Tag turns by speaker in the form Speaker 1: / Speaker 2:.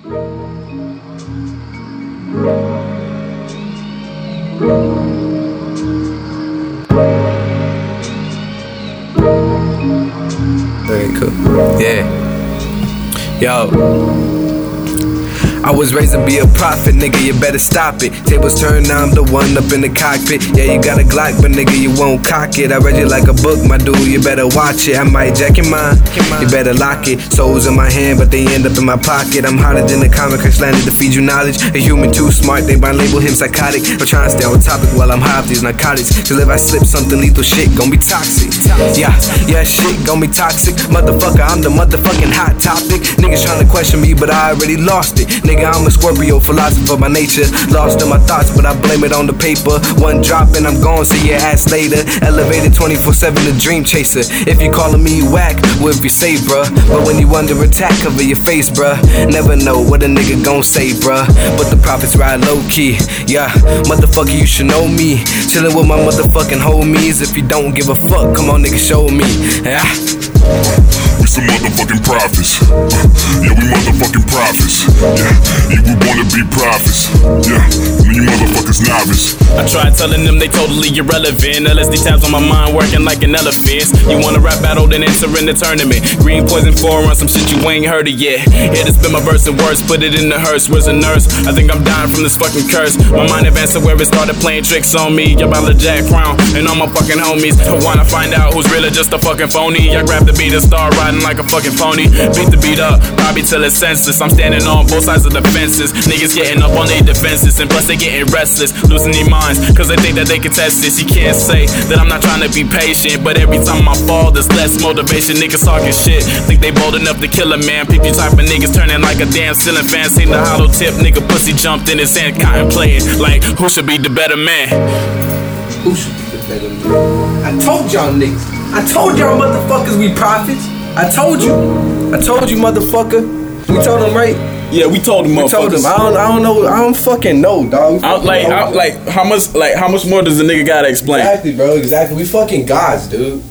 Speaker 1: Very cool. Yeah. Yo. I was raised to be a prophet, nigga, you better stop it. Tables turn, now I'm the one up in the cockpit. Yeah, you got a Glock, but nigga, you won't cock it. I read you like a book, my dude, you better watch it. I might jack your mind, you better lock it. Souls in my hand, but they end up in my pocket. I'm hotter than the comic, crash landed to feed you knowledge. A human too smart, they might label him psychotic. I'm trying to stay on topic while I'm high off these narcotics. Cause if I slip something lethal, shit gon' be toxic. Yeah, yeah, shit gon' be toxic. Motherfucker, I'm the motherfucking hot topic. Niggas trying to question me, but I already lost it. Nigga, I'm a Scorpio philosopher by nature. Lost in my thoughts, but I blame it on the paper. One drop and I'm gone, see your ass later. Elevated 24 7, the dream chaser. If you calling me whack, what if you say, bruh? But when you under attack, cover your face, bruh. Never know what a nigga gon' say, bruh. But the prophets ride low key. Yeah, motherfucker, you should know me. Chillin' with my motherfucking homies. If you don't give a fuck, come on, nigga, show me. Yeah.
Speaker 2: We motherfucking prophets. Yeah, we motherfucking prophets. Yeah, be prophets. Yeah, you motherfuckers novice.
Speaker 3: I tried telling them they totally irrelevant. LSD tabs on my mind working like an elephant. You wanna rap battle, then enter in the tournament. Green poison four on some shit you ain't heard of yet. Here to spin my verse and words, put it in the hearse. Where's the nurse? I think I'm dying from this fucking curse. My mind advanced to where it started playing tricks on me. Y'all about the Jack Crown and all my fucking homies. I wanna find out who's really just a fucking phony. I grab the beat and start riding like a fucking pony. Beat the beat up, probably till it's senseless. I'm standing on both sides of the fences. Niggas getting up on their defenses, and plus they getting restless, losing their minds, cause they think that they can test this. You can't say that I'm not trying to be patient, but every time I fall, there's less motivation. Niggas talking shit, think they bold enough to kill a man. PP type of niggas turning like a damn ceiling fan. Seen the hollow tip, nigga pussy jumped in his hand, contemplating like who should be the better man.
Speaker 1: Who should be the better man? I told y'all niggas. I told y'all motherfuckers we prophets. I told you. I told you, motherfucker. We told him, right.
Speaker 3: Yeah, we told him.
Speaker 1: We told them. I don't. I don't know. I don't fucking know, dog.
Speaker 3: I, like, I, like, how much, like, how much more does the nigga gotta explain?
Speaker 1: Exactly, bro. Exactly. We fucking gods, dude.